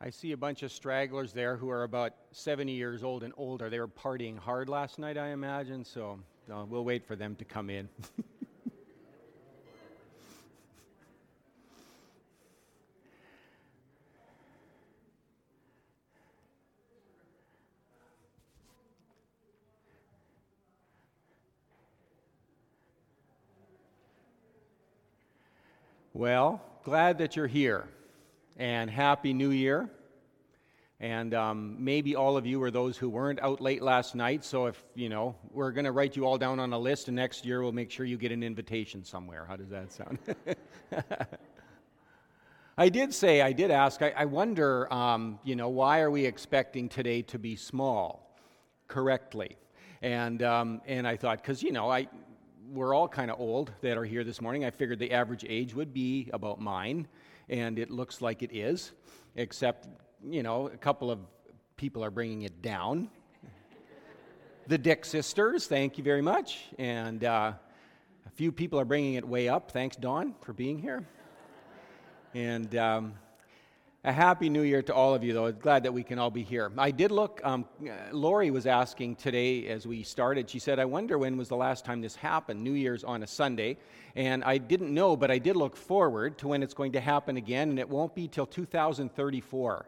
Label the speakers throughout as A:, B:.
A: I see a bunch of stragglers there who are about 70 years old and older. They were partying hard last night, I imagine, so uh, we'll wait for them to come in. well, glad that you're here and Happy New Year. And um, maybe all of you are those who weren't out late last night. So if, you know, we're going to write you all down on a list, and next year we'll make sure you get an invitation somewhere. How does that sound? I did say, I did ask, I, I wonder, um, you know, why are we expecting today to be small correctly? And, um, and I thought, because, you know, I, we're all kind of old that are here this morning. I figured the average age would be about mine and it looks like it is, except, you know, a couple of people are bringing it down. the Dick sisters, thank you very much. And uh, a few people are bringing it way up. Thanks, Dawn, for being here. And um, a happy new year to all of you, though. Glad that we can all be here. I did look, um, Lori was asking today as we started, she said, I wonder when was the last time this happened, New Year's on a Sunday. And I didn't know, but I did look forward to when it's going to happen again, and it won't be till 2034.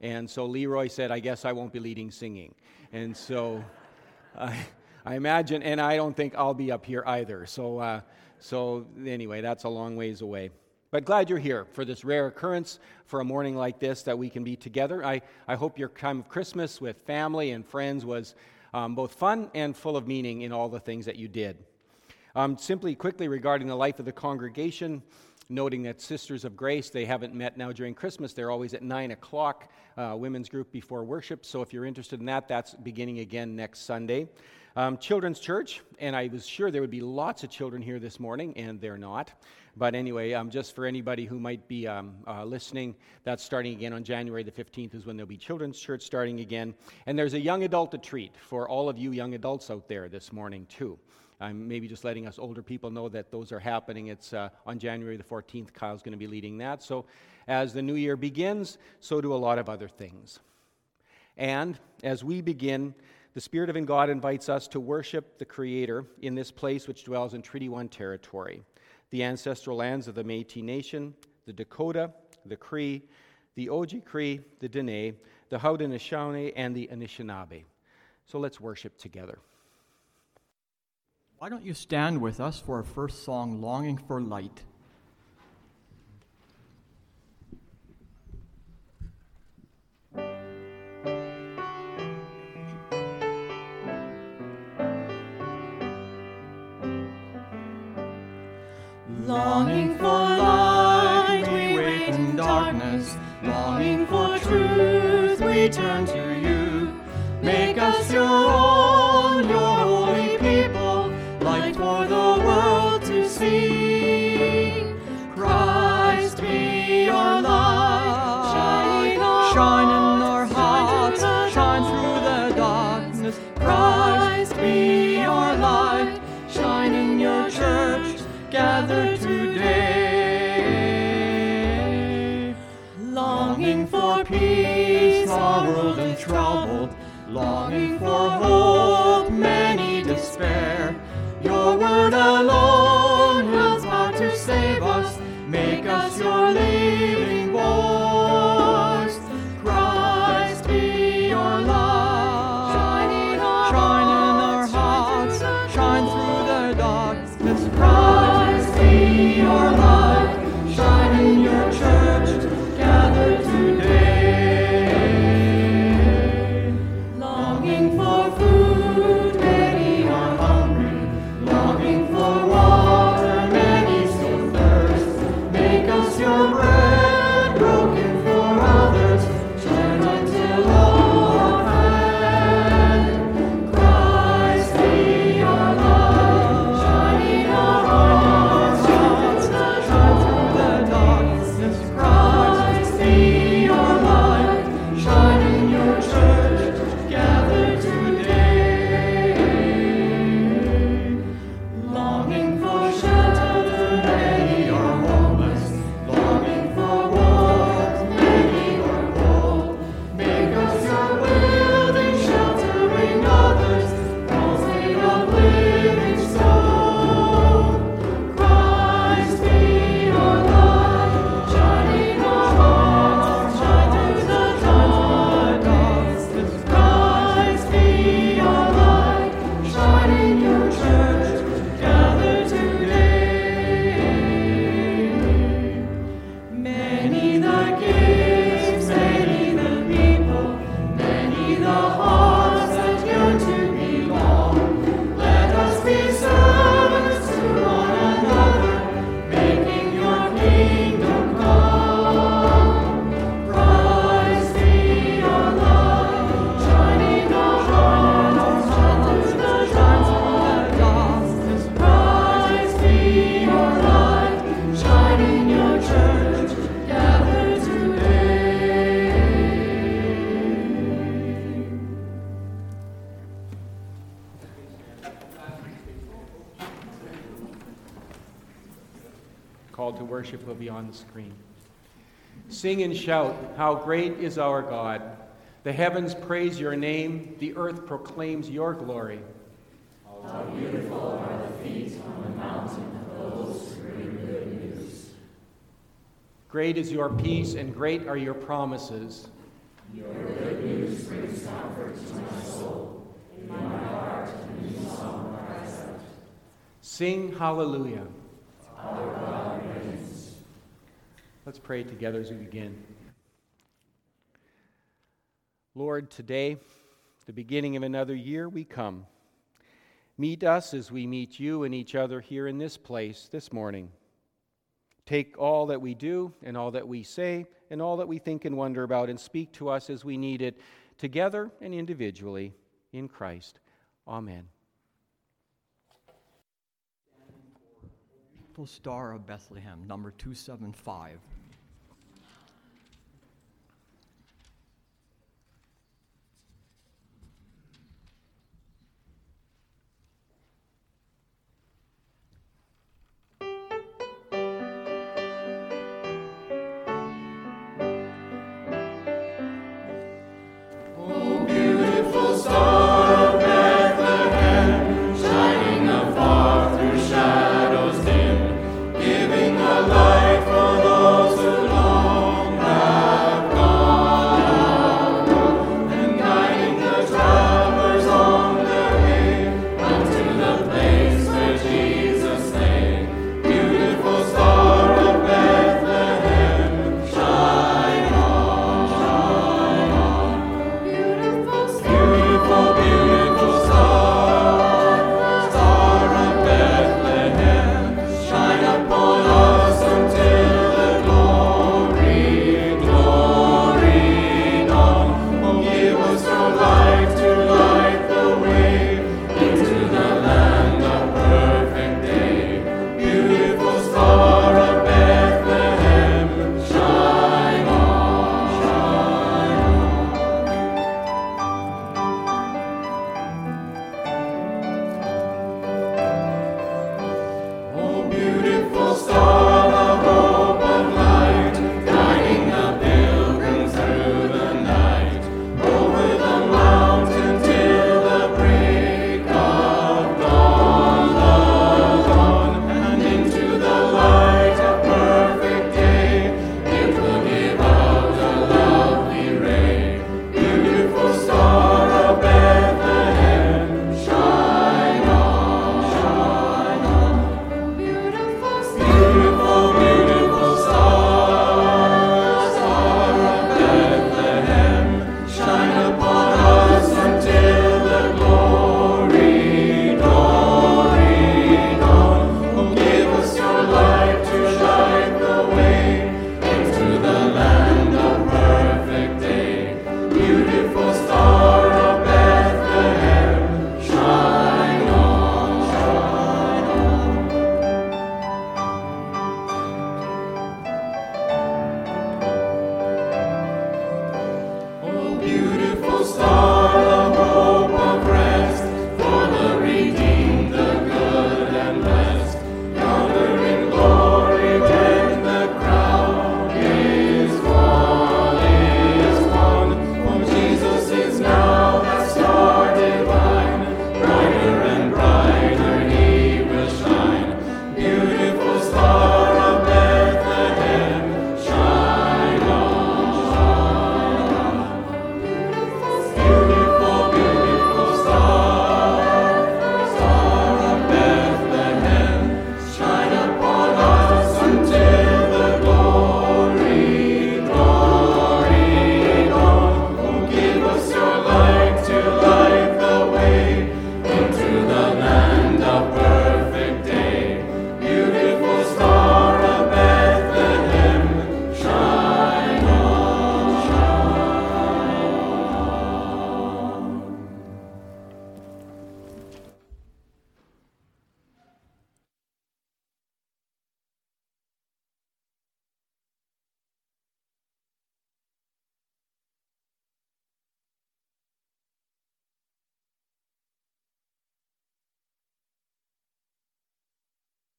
A: And so Leroy said, I guess I won't be leading singing. And so I, I imagine, and I don't think I'll be up here either. So, uh, so anyway, that's a long ways away. But glad you're here for this rare occurrence for a morning like this that we can be together. I, I hope your time of Christmas with family and friends was um, both fun and full of meaning in all the things that you did. Um, simply, quickly regarding the life of the congregation, noting that Sisters of Grace, they haven't met now during Christmas. They're always at 9 o'clock, uh, women's group before worship. So if you're interested in that, that's beginning again next Sunday. Um, children's Church, and I was sure there would be lots of children here this morning, and they're not. But anyway, um, just for anybody who might be um, uh, listening, that's starting again on January the 15th, is when there'll be Children's Church starting again. And there's a young adult treat for all of you young adults out there this morning, too. I'm maybe just letting us older people know that those are happening. It's uh, on January the 14th. Kyle's going to be leading that. So as the new year begins, so do a lot of other things. And as we begin, the Spirit of God invites us to worship the Creator in this place which dwells in Treaty 1 territory the ancestral lands of the Metis Nation, the Dakota, the Cree, the Oji-Cree, the Dene, the Haudenosaunee, and the Anishinaabe. So let's worship together.
B: Why don't you stand with us for our first song, Longing for Light?
C: Longing for light, we wait in darkness. Longing for truth, we turn to you. Make us your own, alone has power to save us, make us your living voice. Christ be your light, shine in our,
B: shine in our hearts, shine through the darkness.
C: Christ be your light,
A: worship will be on the screen. Sing and shout, How great is our God! The heavens praise your name, the earth proclaims your glory.
D: How beautiful are the feet on the mountain of those who bring good news.
A: Great is your peace, and great are your promises.
D: Your good news brings comfort to my soul. In my heart, a new song cries out.
A: Sing hallelujah.
D: Our God reigns.
A: Let's pray together as we begin. Lord, today, the beginning of another year, we come. Meet us as we meet you and each other here in this place this morning. Take all that we do and all that we say and all that we think and wonder about and speak to us as we need it, together and individually, in Christ. Amen.
E: Star of Bethlehem, number 275.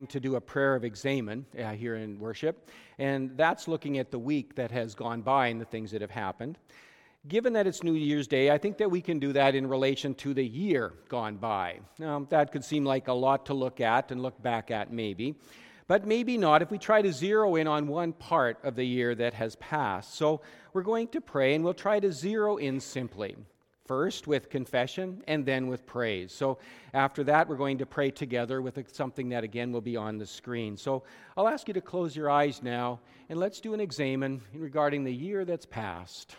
A: To do a prayer of examen uh, here in worship, and that's looking at the week that has gone by and the things that have happened. Given that it's New Year's Day, I think that we can do that in relation to the year gone by. Now, that could seem like a lot to look at and look back at, maybe, but maybe not if we try to zero in on one part of the year that has passed. So, we're going to pray and we'll try to zero in simply first with confession and then with praise. So after that, we're going to pray together with something that again will be on the screen. So I'll ask you to close your eyes now and let's do an examen regarding the year that's passed.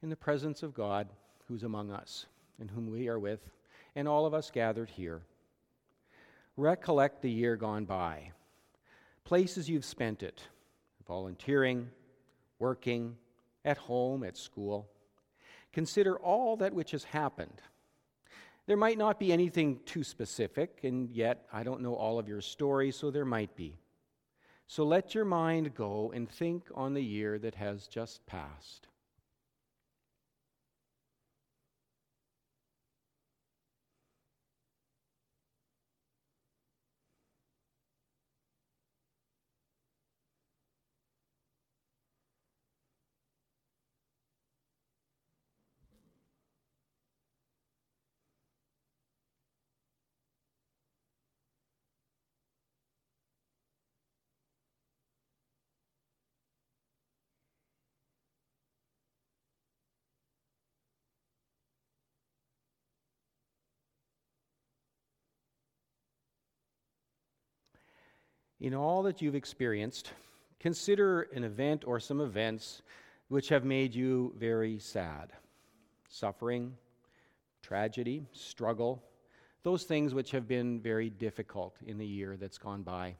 A: In the presence of God, who's among us and whom we are with, and all of us gathered here, recollect the year gone by places you've spent it volunteering, working, at home, at school. Consider all that which has happened. There might not be anything too specific, and yet I don't know all of your story, so there might be. So let your mind go and think on the year that has just passed. In all that you've experienced, consider an event or some events which have made you very sad. Suffering, tragedy, struggle, those things which have been very difficult in the year that's gone by.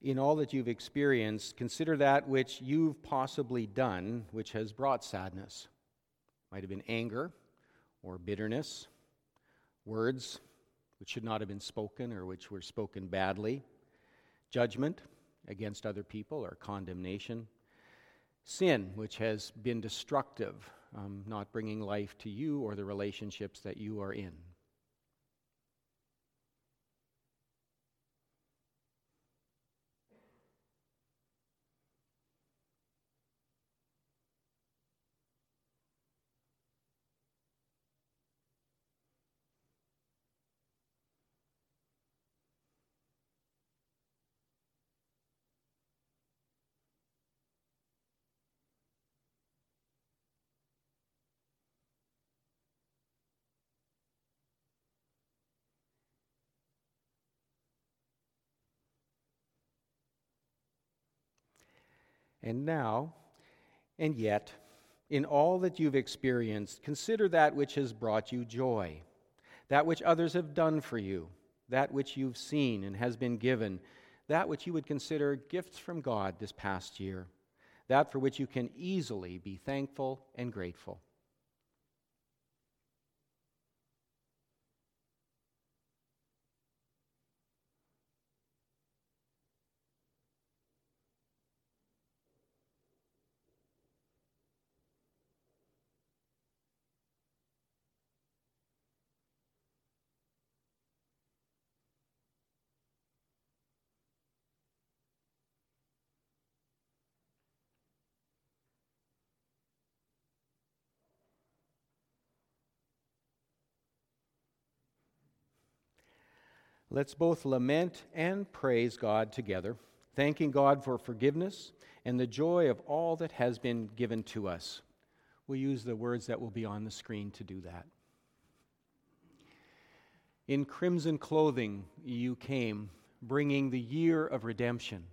A: In all that you've experienced, consider that which you've possibly done which has brought sadness. Might have been anger or bitterness, words which should not have been spoken or which were spoken badly, judgment against other people or condemnation, sin which has been destructive, um, not bringing life to you or the relationships that you are in. And now, and yet, in all that you've experienced, consider that which has brought you joy, that which others have done for you, that which you've seen and has been given, that which you would consider gifts from God this past year, that for which you can easily be thankful and grateful. Let's both lament and praise God together, thanking God for forgiveness and the joy of all that has been given to us. We'll use the words that will be on the screen to do that. In crimson clothing you came, bringing the year of redemption.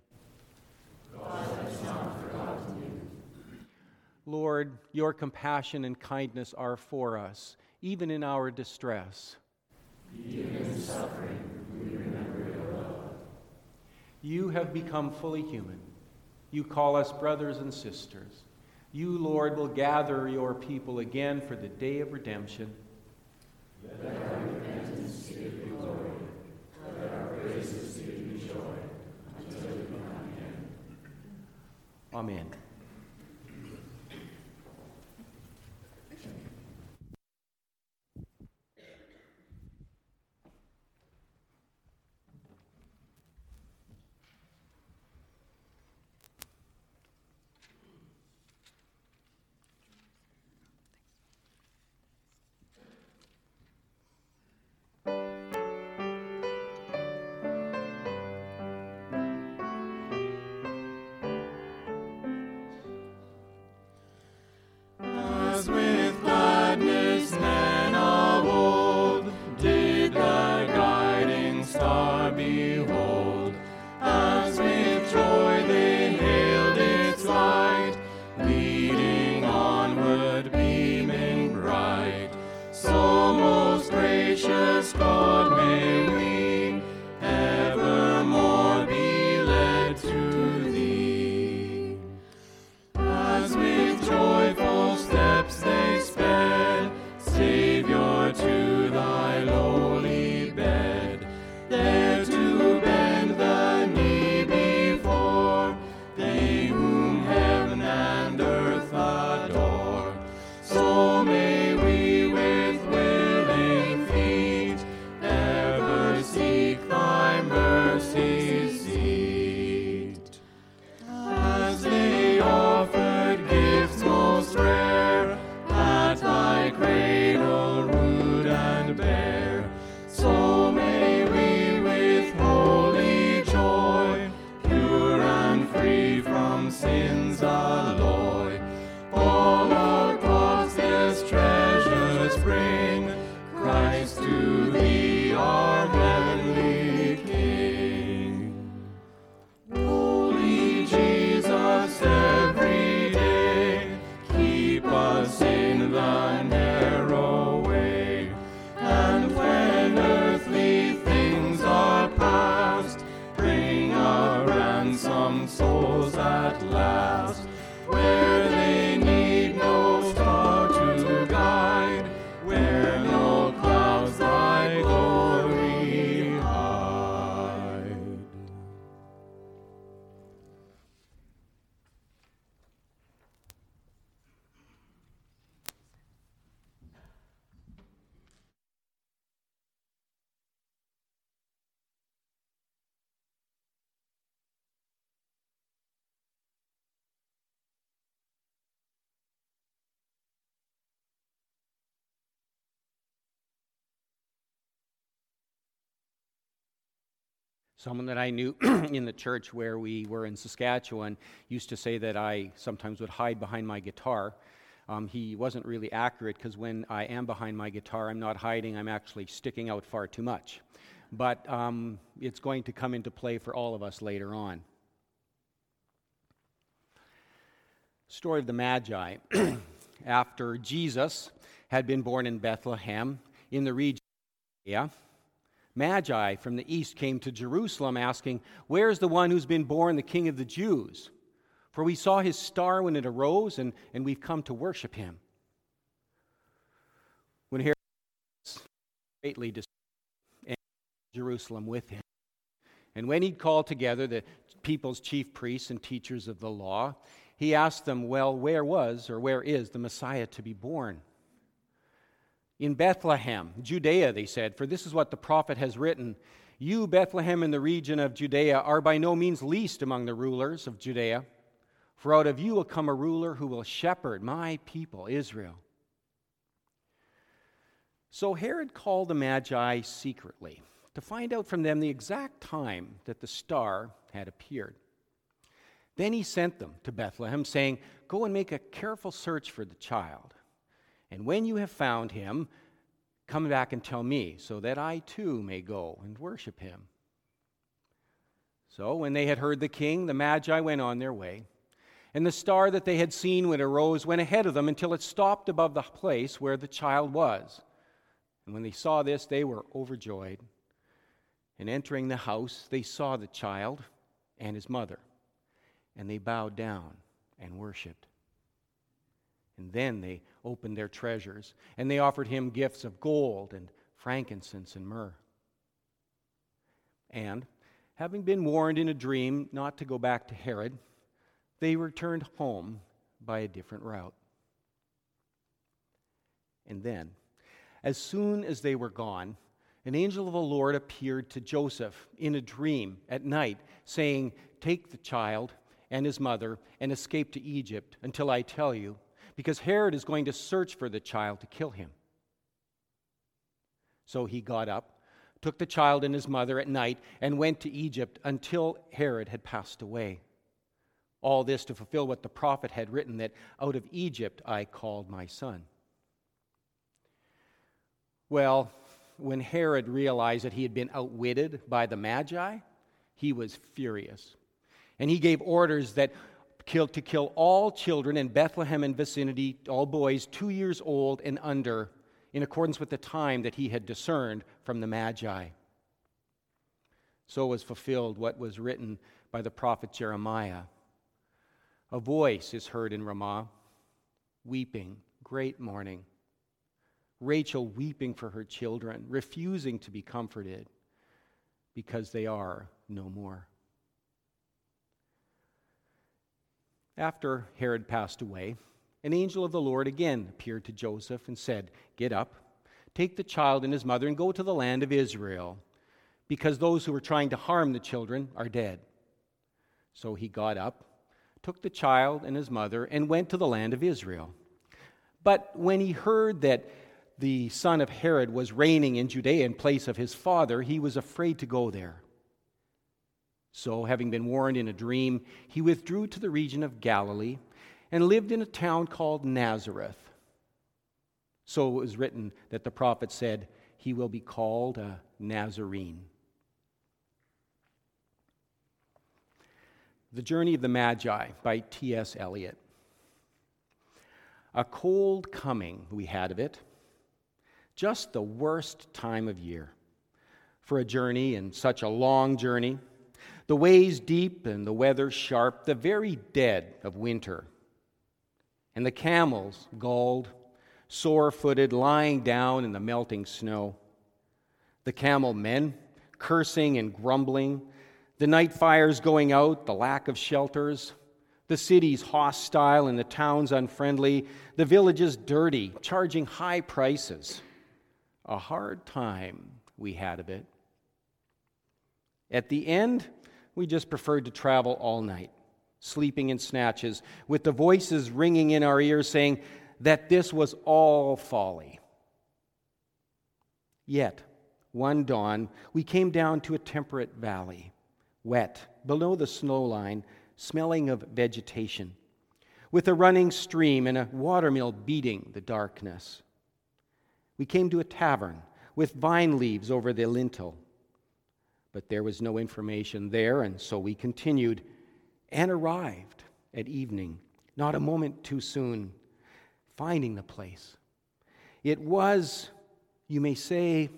A: God has not forgotten. Lord, your compassion and kindness are for us
E: even in our distress.
A: Even in suffering, we remember your love.
E: You have become fully human. You call us brothers and sisters. You, Lord, will gather your people again for the day of redemption.
A: Let our repentance give you glory. Let our praises give you joy until we come again.
E: Amen. souls at last. Where Someone that I knew in the church where we were in Saskatchewan used to say that I sometimes would hide behind my guitar. Um, he wasn't really accurate because when I am behind my guitar, I'm not hiding, I'm actually sticking out far too much. But um, it's going to come into play for all of us later on. Story of the Magi. After Jesus had been born in Bethlehem in the region of Judea, Magi from the east came to Jerusalem asking, Where's the one who's been born the King of the Jews? For we saw his star when it arose, and, and we've come to worship him. When Herod was greatly disturbed, and Jerusalem with him. And when he'd called together the people's chief priests and teachers of the law, he asked them, Well, where was or where is the Messiah to be born? In Bethlehem, Judea, they said, for this is what the prophet has written You, Bethlehem, in the region of Judea, are by no means least among the rulers of Judea, for out of you will come a ruler who will shepherd my people, Israel. So Herod called the Magi secretly to find out from them the exact time that the star had appeared. Then he sent them to Bethlehem, saying, Go and make a careful search for the child. And when you have found him, come back and tell me, so that I too may go and worship him. So when they had heard the king, the Magi went on their way. And the star that they had seen when it arose went ahead of them until it stopped above the place where the child was.
A: And when they saw this, they were overjoyed. And entering the house, they saw the child and his mother, and they bowed down and worshiped. And then they opened their treasures, and they offered him gifts of gold and frankincense and myrrh. And, having been warned in a dream not to go back to Herod, they returned home by a different route. And then, as soon as they were gone, an angel of the Lord appeared to Joseph in a dream at night, saying, Take the child and his mother and escape to Egypt until I tell you, because Herod is going to search for the child to kill him. So he got up, took the child and his mother at night, and went to Egypt until Herod had passed away. All this to fulfill what the prophet had written that out of Egypt I called my son. Well, when Herod realized that he had been outwitted by the Magi, he was furious. And he gave orders that to kill all children in Bethlehem and vicinity, all boys two years old and under, in accordance with the time that he had discerned from the Magi. So was fulfilled what was written by the prophet Jeremiah. A voice is heard in Ramah, weeping, great mourning Rachel weeping for her children, refusing to be comforted because they are no more. After Herod passed away, an angel of the Lord again appeared to Joseph and said, Get up, take the child and his mother, and go to the land of Israel, because those who were trying to harm the children are dead. So he got up, took the child and his mother, and went to the land of Israel. But when he heard that the son of Herod was reigning in Judea in place of his father, he was afraid to go there. So, having been warned in a dream, he withdrew to the region of Galilee and lived in a town called Nazareth. So it was written that the prophet said, He will be called a Nazarene. The Journey of the Magi by T.S. Eliot. A cold coming we had of it just the worst time of year for a journey and such a long journey. The ways deep and the weather sharp, the very dead of winter. And the camels galled, sore footed, lying down in the melting snow. The camel men cursing and grumbling, the night fires going out, the lack of shelters, the cities hostile and the towns unfriendly, the villages dirty, charging high prices a hard time we had of it. At the end, we just preferred to travel all night, sleeping in snatches, with the voices ringing in our ears saying that this was all folly. Yet, one dawn, we came down to a temperate valley, wet, below the snow line, smelling of vegetation, with a running stream and a watermill beating the darkness. We came to a tavern with vine leaves over the lintel. But there was no information there, and so we continued and arrived at evening, not a moment too soon, finding the place. It was, you may say,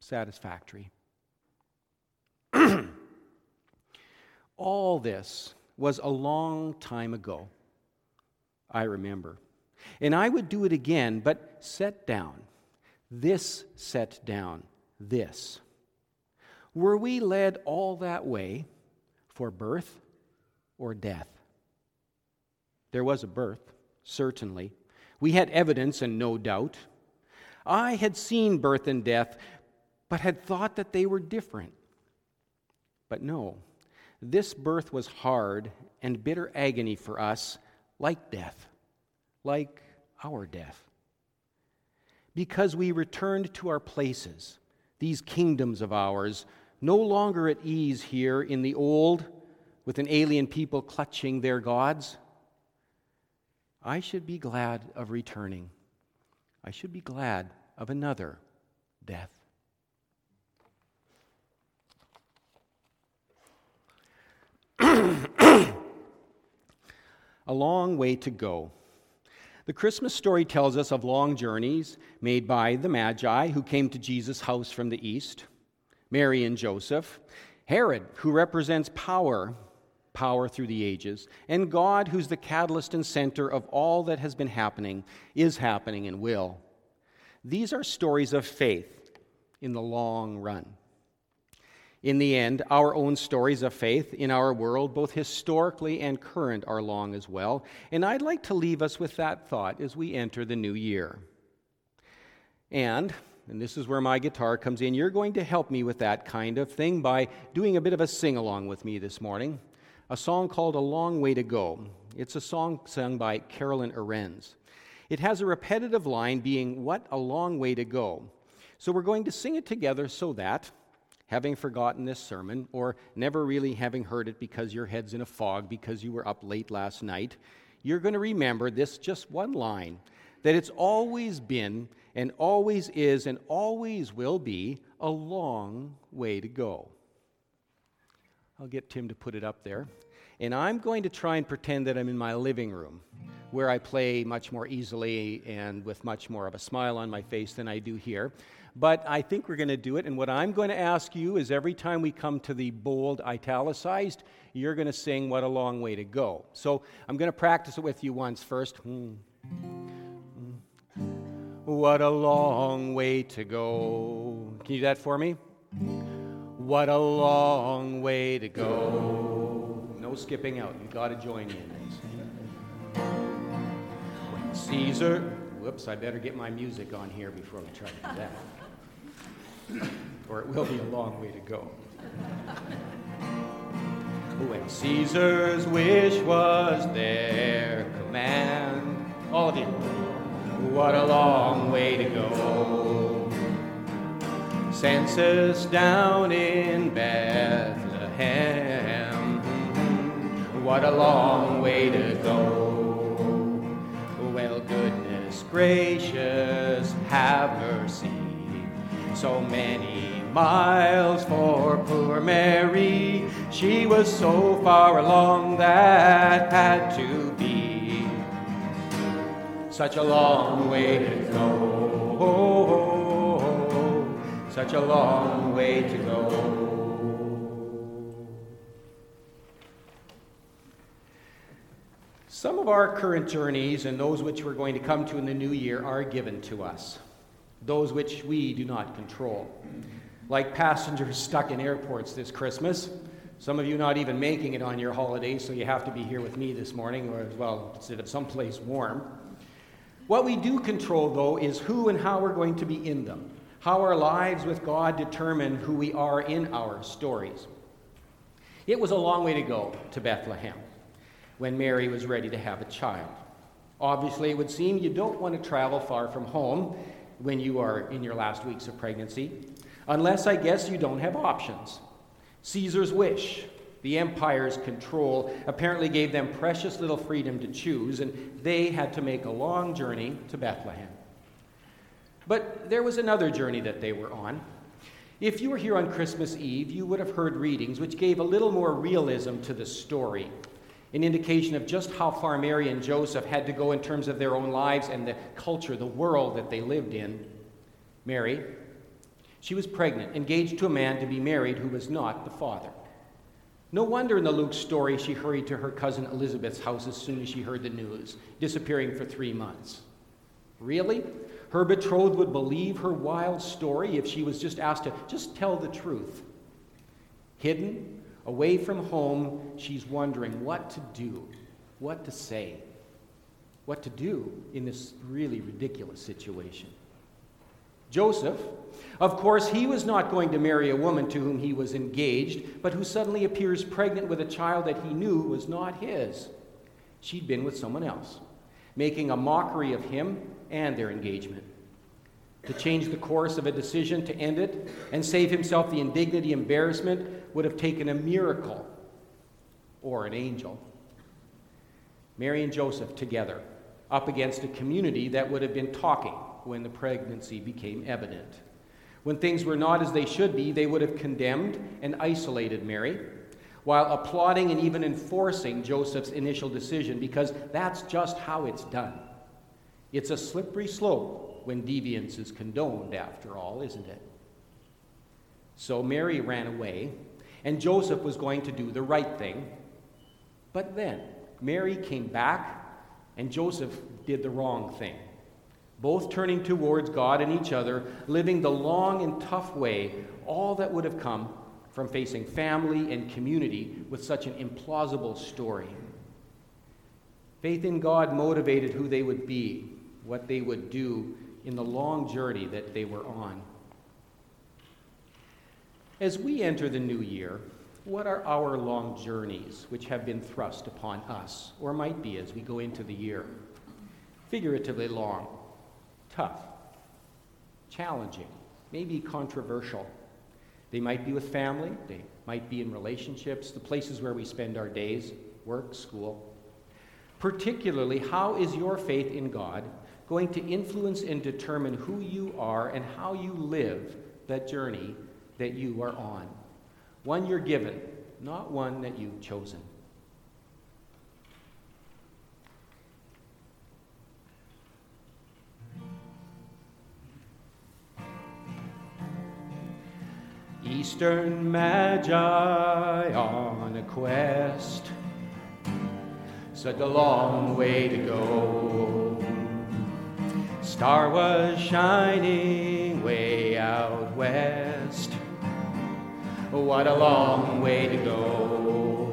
A: satisfactory. All this was a long time ago, I remember. And I would do it again, but set down this set down, this. Were we led all that way for birth or death? There was a birth, certainly. We had evidence and no doubt. I had seen birth and death, but had thought that they were different. But no, this birth was hard and bitter agony for us, like death, like our death because we returned to our places, these kingdoms of ours, no longer at ease here in the old with an alien people clutching their gods. I should be glad of returning. I should be glad of another death. a long way to go The Christmas story tells us of long journeys made by the Magi who came to Jesus' house from the east, Mary and Joseph, Herod, who represents power, power through the ages, and God, who's the catalyst and center of all that has been happening, is happening, and will. These are stories of faith in the long run. In the end, our own stories of faith in our world, both historically and current, are long as well. And I'd like to leave us with that thought as we enter the new year. And, and this is where my guitar comes in, you're going to help me with that kind of thing by doing a bit of a sing along with me this morning. A song called A Long Way to Go. It's a song sung by Carolyn Arends. It has a repetitive line being, What a long way to go. So we're going to sing it together so that having forgotten this sermon, or never really having heard it because your head's in a fog because you were up late last night, you're going to remember this just one line that it's always been and always is and always will be a long way to go. I'll get Tim to put it up there. And I'm going to try and pretend that I'm in my living room where I play much more easily and with much more of a smile on my face than I do here but I think we're going to do it. And what I'm going to ask you is every time we come to the bold italicized, you're going to sing What a Long Way to Go. So I'm going to practice it with you once first. Hmm. Hmm. What a long way to go. Can you do that for me? What a long way to go. No skipping out. You've got to join in. When Caesar, whoops, I better get my music on here before we try to do that or it will be a long way to go. When Caesar's wish was their command, all of you, what a long way to go. Census down in Bethlehem, what a long way to go. Gracious, have mercy so many miles for poor Mary. She was so far along that had to be such a long way to go. Such a long way to go. Some of our current journeys and those which we're going to come to in the new year are given to us those which we do not control. Like passengers stuck in airports this Christmas, some of you not even making it on your holidays, so you have to be here with me this morning, or as well, instead of someplace warm. What we do control, though, is who and how we're going to be in them, how our lives with God determine who we are in our stories. It was a long way to go to Bethlehem when Mary was ready to have a child. Obviously, it would seem you don't want to travel far from home when you are in your last weeks of pregnancy, unless I guess you don't have options. Caesar's wish, the empire's control, apparently gave them precious little freedom to choose, and they had to make a long journey to Bethlehem. But there was another journey that they were on. If you were here on Christmas Eve, you would have heard readings which gave a little more realism to the story an indication of just how far Mary and Joseph had to go in terms of their own lives and the culture, the world that they lived in. Mary, she was pregnant, engaged to a man to be married who was not the father. No wonder in the Luke story she hurried to her cousin Elizabeth's house as soon as she heard the news, disappearing for three months. Really? Her betrothed would believe her wild story if she was just asked to just tell the truth. Hidden, Away from home, she's wondering what to do, what to say, what to do in this really ridiculous situation. Joseph, of course, he was not going to marry a woman to whom he was engaged, but who suddenly appears pregnant with a child that he knew was not his. She'd been with someone else, making a mockery of him and their engagement. To change the course of a decision to end it and save himself the indignity, embarrassment, would have taken a miracle or an angel. Mary and Joseph together, up against a community that would have been talking when the pregnancy became evident. When things were not as they should be, they would have condemned and isolated Mary, while applauding and even enforcing Joseph's initial decision, because that's just how it's done. It's a slippery slope when deviance is condoned, after all, isn't it? So Mary ran away, and Joseph was going to do the right thing. But then Mary came back, and Joseph did the wrong thing. Both turning towards God and each other, living the long and tough way, all that would have come from facing family and community with such an implausible story. Faith in God motivated who they would be, what they would do in the long journey that they were on. As we enter the new year, what are our long journeys which have been thrust upon us, or might be as we go into the year? Figuratively long, tough, challenging, maybe controversial. They might be with family, they might be in relationships, the places where we spend our days, work, school. Particularly, how is your faith in God going to influence and determine who you are and how you live that journey that you are on? One you're given, not one that you've chosen. Eastern Magi on a quest such a long way to go. Star was shining way out west. What a long way to go.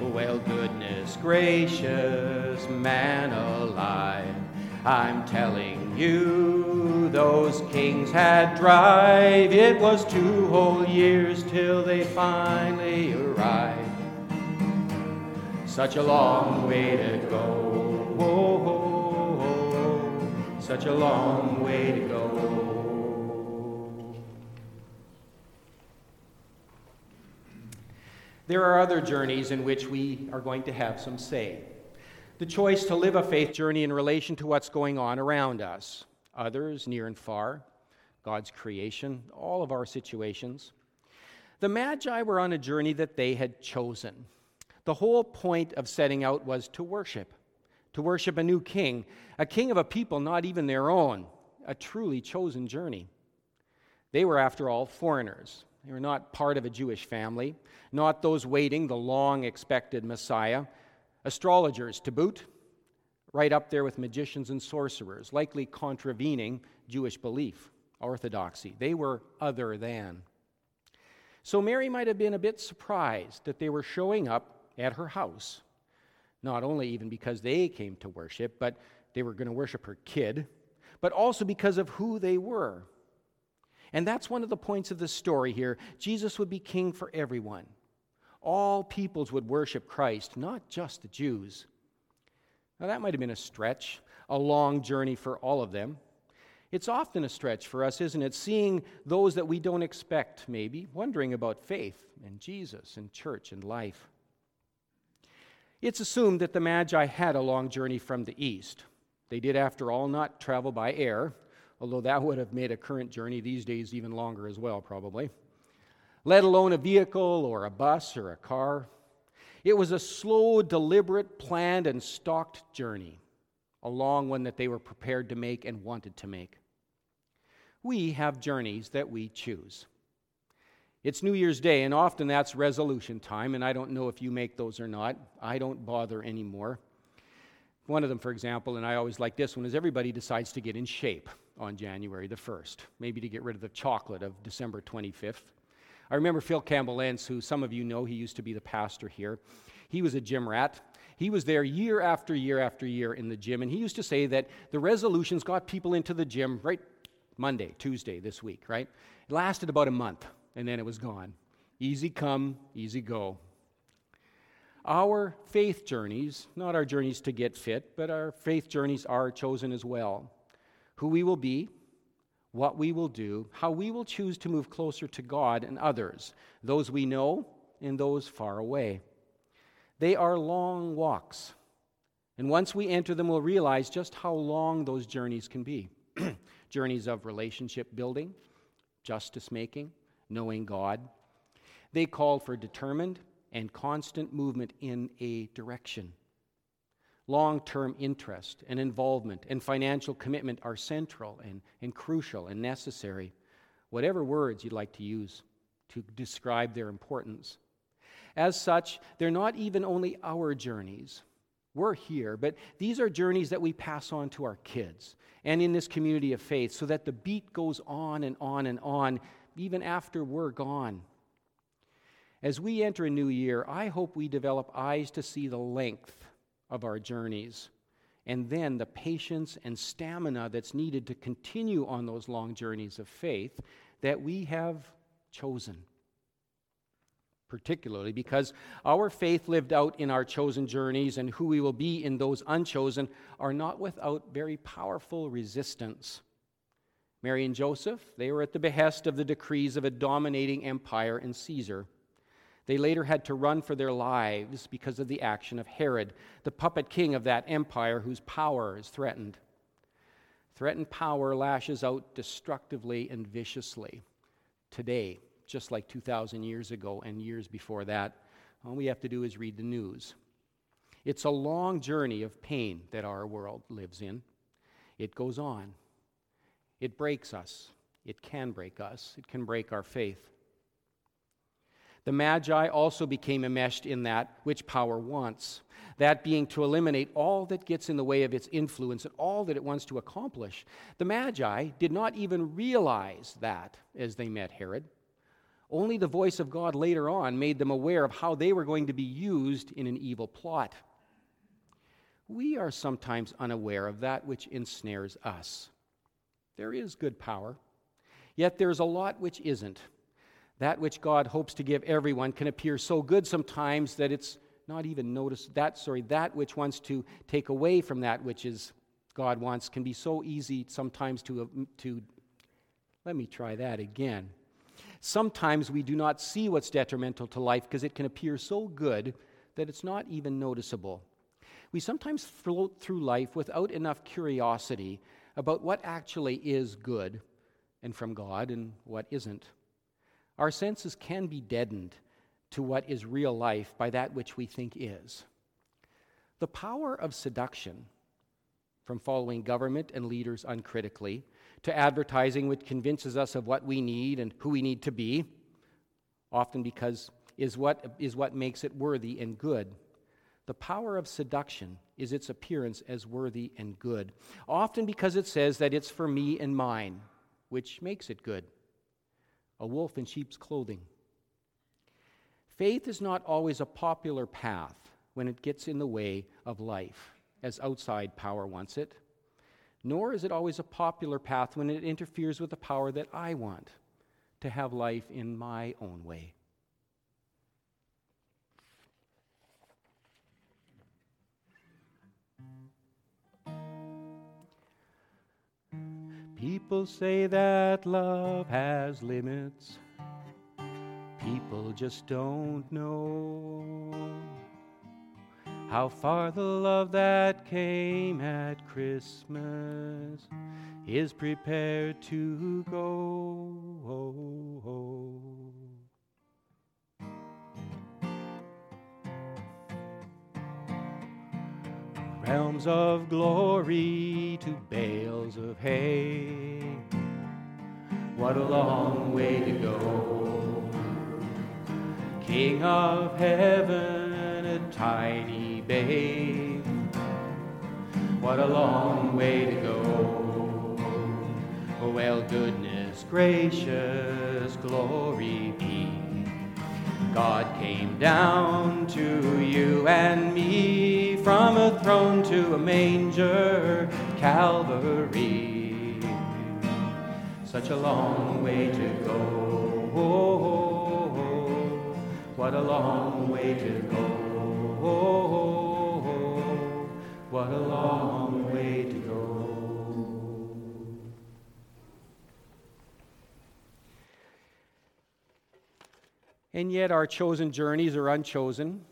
A: Well, goodness gracious, man alive, I'm telling you, those kings had drive. It was two whole years till they finally arrived such a long way to go. Such a long way to go. There are other journeys in which we are going to have some say. The choice to live a faith journey in relation to what's going on around us, others near and far, God's creation, all of our situations. The Magi were on a journey that they had chosen. The whole point of setting out was to worship, to worship a new king, a king of a people not even their own, a truly chosen journey. They were, after all, foreigners. They were not part of a Jewish family, not those waiting the long expected Messiah, astrologers to boot, right up there with magicians and sorcerers, likely contravening Jewish belief, orthodoxy. They were other than. So Mary might have been a bit surprised that they were showing up at her house. Not only even because they came to worship, but they were going to worship her kid, but also because of who they were. And that's one of the points of the story here. Jesus would be king for everyone. All peoples would worship Christ, not just the Jews. Now, that might have been a stretch, a long journey for all of them. It's often a stretch for us, isn't it? Seeing those that we don't expect, maybe, wondering about faith and Jesus and church and life. It's assumed that the Magi had a long journey from the east. They did, after all, not travel by air, although that would have made a current journey these days even longer as well, probably, let alone a vehicle or a bus or a car. It was a slow, deliberate, planned, and stalked journey, a long one that they were prepared to make and wanted to make. We have journeys that we choose. It's New Year's Day, and often that's resolution time, and I don't know if you make those or not. I don't bother anymore. One of them, for example, and I always like this one, is everybody decides to get in shape on January the 1st, maybe to get rid of the chocolate of December 25th. I remember Phil Campbell Entz, who some of you know, he used to be the pastor here. He was a gym rat. He was there year after year after year in the gym, and he used to say that the resolutions got people into the gym right Monday, Tuesday this week, right? It lasted about a month and then it was gone. Easy come, easy go. Our faith journeys, not our journeys to get fit, but our faith journeys are chosen as well. Who we will be, what we will do, how we will choose to move closer to God and others, those we know and those far away. They are long walks. And once we enter them, we'll realize just how long those journeys can be journeys of relationship building, justice making, knowing God. They call for determined and constant movement in a direction. Long term interest and involvement and financial commitment are central and, and crucial and necessary, whatever words you'd like to use to describe their importance. As such, they're not even only our journeys. We're here, but these are journeys that we pass on to our kids and in this community of faith so that the beat goes on and on and on even after we're gone. As we enter a new year, I hope we develop eyes to see the length of our journeys and then the patience and stamina that's needed to continue on those long journeys of faith that we have chosen. Particularly because our faith lived out in our chosen journeys and who we will be in those unchosen are not without very powerful resistance. Mary and Joseph, they were at the behest of the decrees of a dominating empire and Caesar. They later had to run for their lives because of the action of Herod, the puppet king of that empire whose power is threatened. Threatened power lashes out destructively and viciously today, just like 2,000 years ago and years before that. All we have to do is read the news. It's a long journey of pain that our world lives in. It goes on. It breaks us. It can break us. It can break our faith. The Magi also became enmeshed in that which power wants, that being to eliminate all that gets in the way of its influence and all that it wants to accomplish. The Magi did not even realize that as they met Herod. Only the voice of God later on made them aware of how they were going to be used in an evil plot. We are sometimes unaware of that which ensnares us. There is good power, yet there's a lot which isn't. That which God hopes to give everyone can appear so good sometimes that it's not even noticed. That, sorry, that which wants to take away from that which is God wants can be so easy sometimes to, um, to let me try that again. Sometimes we do not see what's detrimental to life because it can appear so good that it's not even noticeable. We sometimes float through life without enough curiosity about what actually is good and from God and what isn't. Our senses can be deadened to what is real life by that which we think is. The power of seduction, from following government and leaders uncritically, to advertising which convinces us of what we need and who we need to be, often because is what, is what makes it worthy and good. The power of seduction is its appearance as worthy and good, often because it says that it's for me and mine, which makes it good a wolf in sheep's clothing. Faith is not always a popular path when it gets in the way of life, as outside power wants it, nor is it always a popular path when it interferes with the power that I want to have life in my own way. People say that love has limits. People just don't know how far the love that came at Christmas is prepared to go. Realms of glory to bales of hay. What a long way to go. King of heaven, a tiny babe. What a long way to go. Oh, Well, goodness gracious, glory be. God came down to you and me from a throne to a manger, Calvary. Such a long way to go. What a long way to go. What a long way to go. And yet, our chosen journeys are unchosen,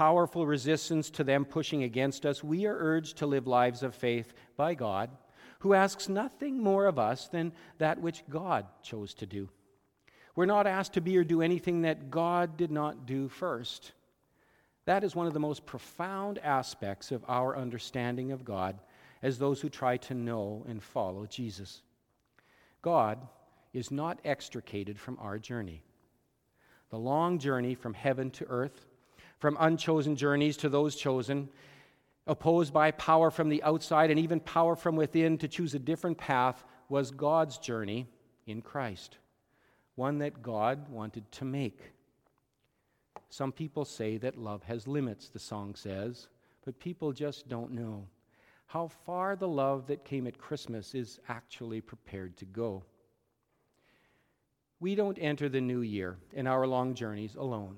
A: powerful resistance to them pushing against us. We are urged to live lives of faith by God, who asks nothing more of us than that which God chose to do. We're not asked to be or do anything that God did not do first. That is one of the most profound aspects of our understanding of God as those who try to know and follow Jesus. God is not extricated from our journey. The long journey from heaven to earth, from unchosen journeys to those chosen, opposed by power from the outside and even power from within to choose a different path, was God's journey in Christ, one that God wanted to make. Some people say that love has limits, the song says, but people just don't know how far the love that came at Christmas is actually prepared to go. We don't enter the new year in our long journeys alone.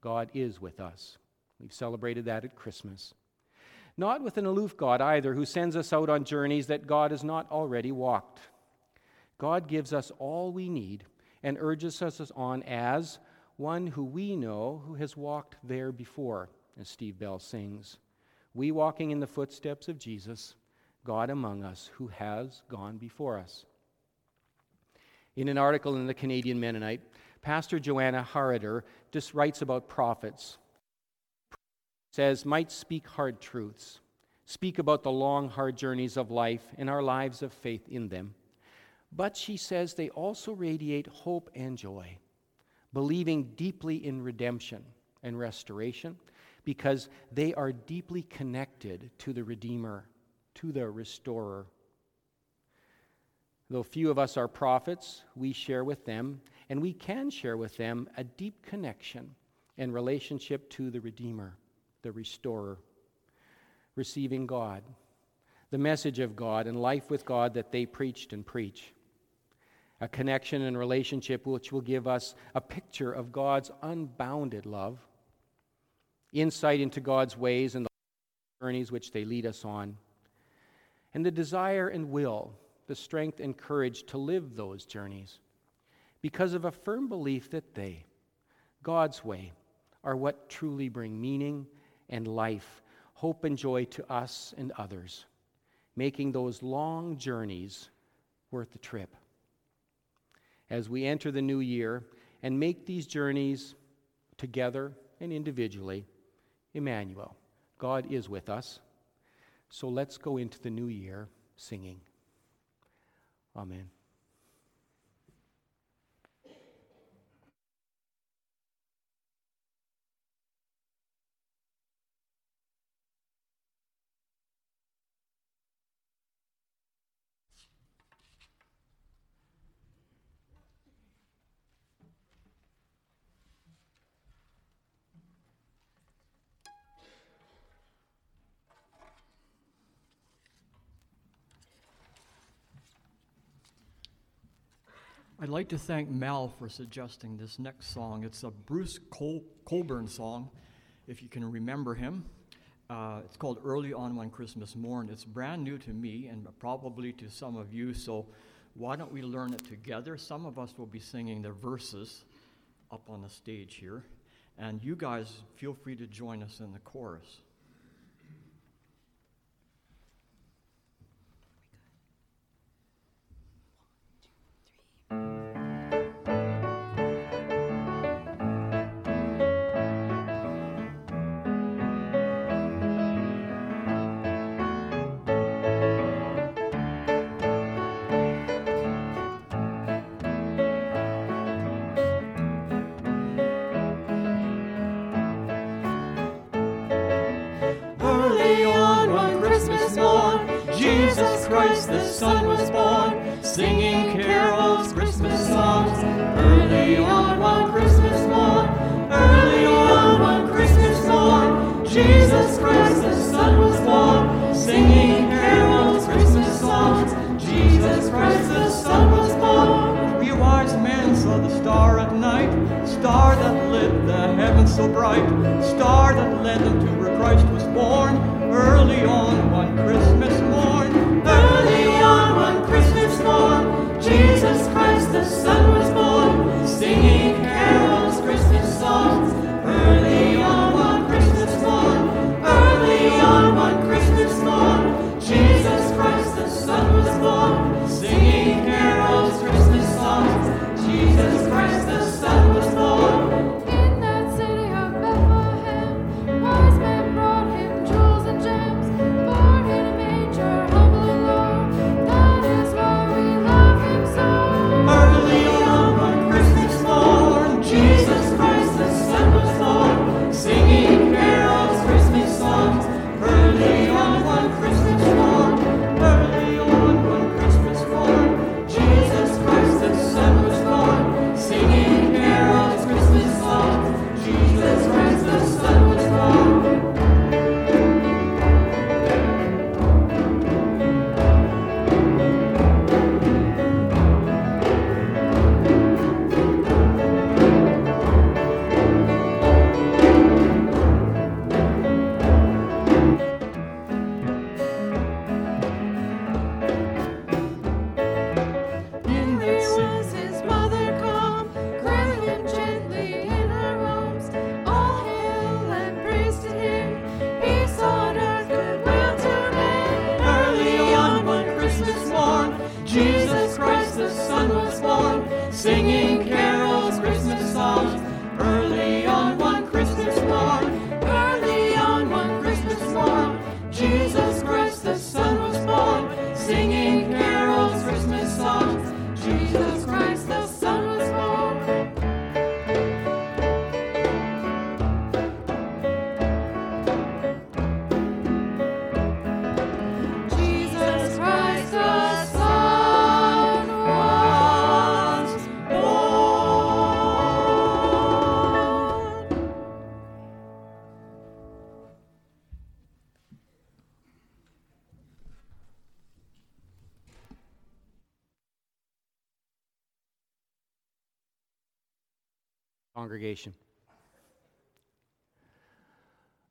A: God is with us. We've celebrated that at Christmas. Not with an aloof God either, who sends us out on journeys that God has not already walked. God gives us all we need and urges us on as one who we know who has walked there before, as Steve Bell sings. We walking in the footsteps of Jesus, God among us who has gone before us. In an article in the Canadian Mennonite, Pastor Joanna Harader just writes about prophets. Says, might speak hard truths, speak about the long, hard journeys of life and our lives of faith in them. But she says they also radiate hope and joy, believing deeply in redemption and restoration because they are deeply connected to the Redeemer, to the Restorer. Though few of us are prophets, we share with them, and we can share with them a deep connection and relationship to the Redeemer, the Restorer, receiving God, the message of God, and life with God that they preached and preach. A connection and relationship which will give us a picture of God's unbounded love insight into God's ways and the journeys which they lead us on, and the desire and will, the strength and courage to live those journeys because of a firm belief that they, God's way, are what truly bring meaning and life, hope and joy to us and others, making those long journeys worth the trip. As we enter the new year and make these journeys together and individually, Emmanuel, God is with us. So let's go into the new year singing. Amen.
C: I'd like to thank Mal for suggesting this next song. It's a Bruce Col- Cockburn song, if you can remember him. Uh, it's called Early on One Christmas Morn. It's brand new to me and probably to some of you, so why don't we learn it together? Some of us will be singing the verses up on the stage here, and you guys feel free to join us in the chorus. So bright, star that led them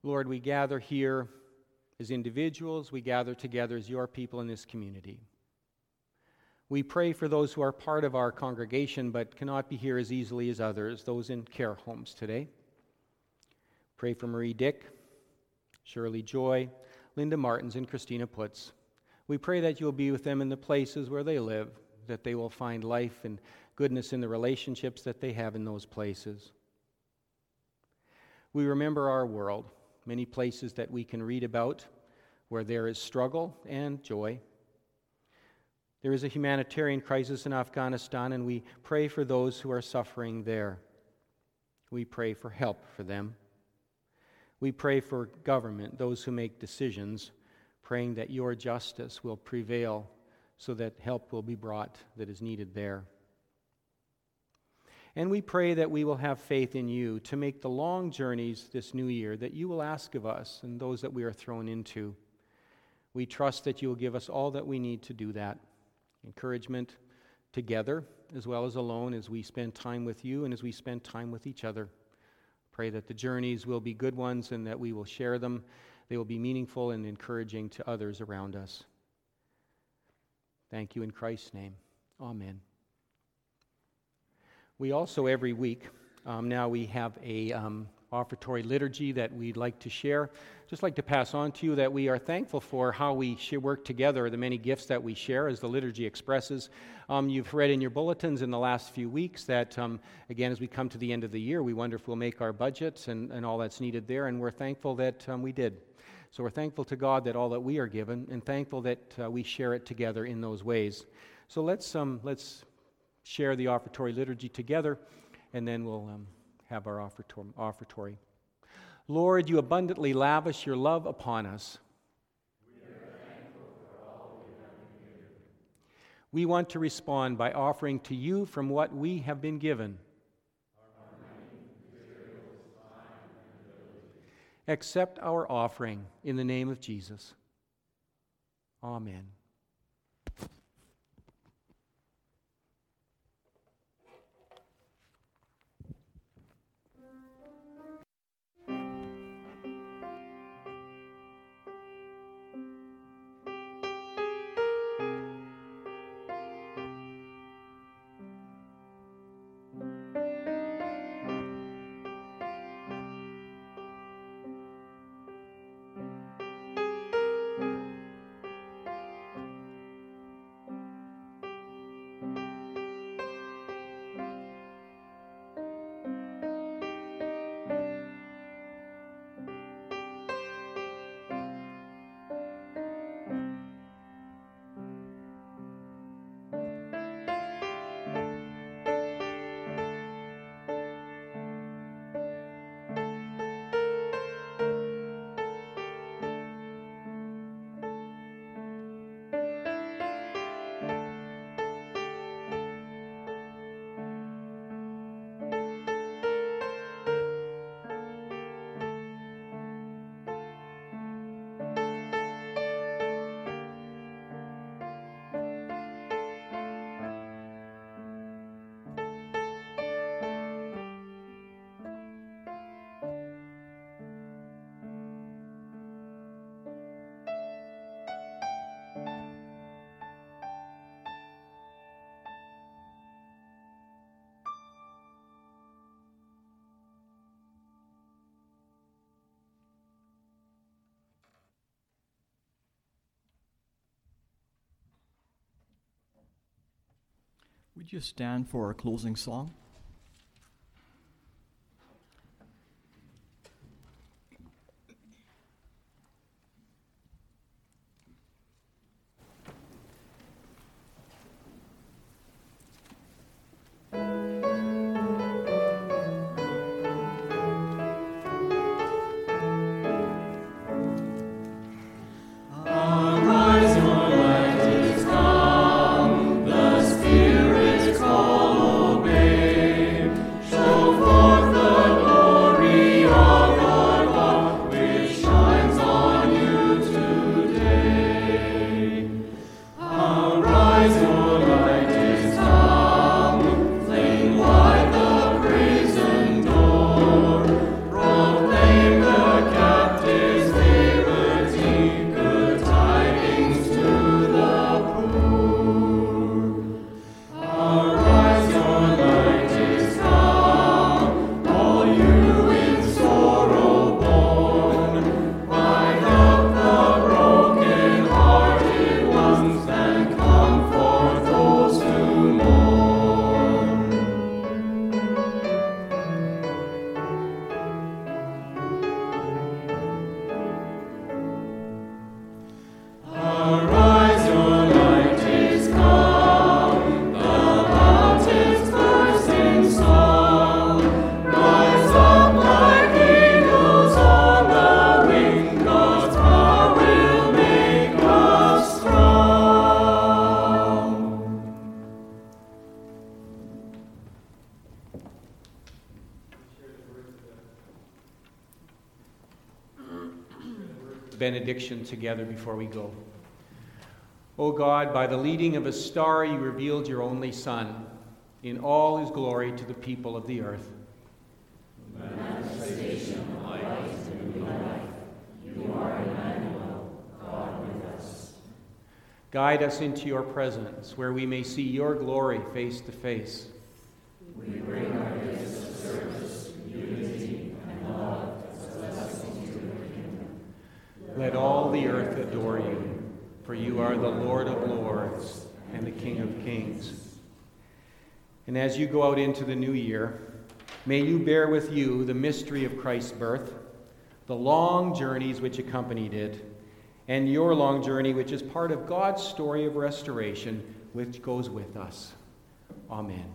A: Lord, we gather here as individuals, we gather together as your people in this community. We pray for those who are part of our congregation but cannot be here as easily as others, those in care homes today. Pray for Marie Dick, Shirley Joy, Linda Martins, and Christina Putz. We pray that you'll be with them in the places where they live, that they will find life and goodness in the relationships that they have in those places. We remember our world, many places that we can read about where there is struggle and joy. There is a humanitarian crisis in Afghanistan, and we pray for those who are suffering there. We pray for help for them. We pray for government, those who make decisions, praying that your justice will prevail so that help will be brought that is needed there. And we pray that we will have faith in you to make the long journeys this new year that you will ask of us and those that we are thrown into. We trust that you will give us all that we need to do that encouragement together as well as alone as we spend time with you and as we spend time with each other. Pray that the journeys will be good ones and that we will share them. They will be meaningful and encouraging to others around us. Thank you in Christ's name. Amen. We also, every week, um, now we have a um, offertory liturgy that we'd like to share. Just like to pass on to you that we are thankful for how we work together, the many gifts that we share, as the liturgy expresses. Um, you've read in your bulletins in the last few weeks that, um, again, as we come to the end of the year, we wonder if we'll make our budgets and, and all that's needed there, and we're thankful that um, we did. So we're thankful to God that all that we are given, and thankful that uh, we share it together in those ways. So let's um, let's share the offertory liturgy together, and then we'll um, have our offertory. Lord, you abundantly lavish your love upon us. We never thankful for all we have. We want to respond by offering to you from what we have been given. Accept our offering in the name of Jesus. Amen.
C: Would you stand for our closing song?
A: Benediction together before we go. O God, by the leading of a star, you revealed your only Son in all his glory to the people of the earth.
F: Manifestation of new life. You are Emmanuel, God with us.
A: Guide us into your presence, where we may see your glory face to face. for you are the Lord of lords and the King of kings. And as you go out into the new year, may you bear with you the mystery of Christ's birth, the long journeys which accompanied it, and your long journey, which is part of God's story of restoration, which goes with us. Amen.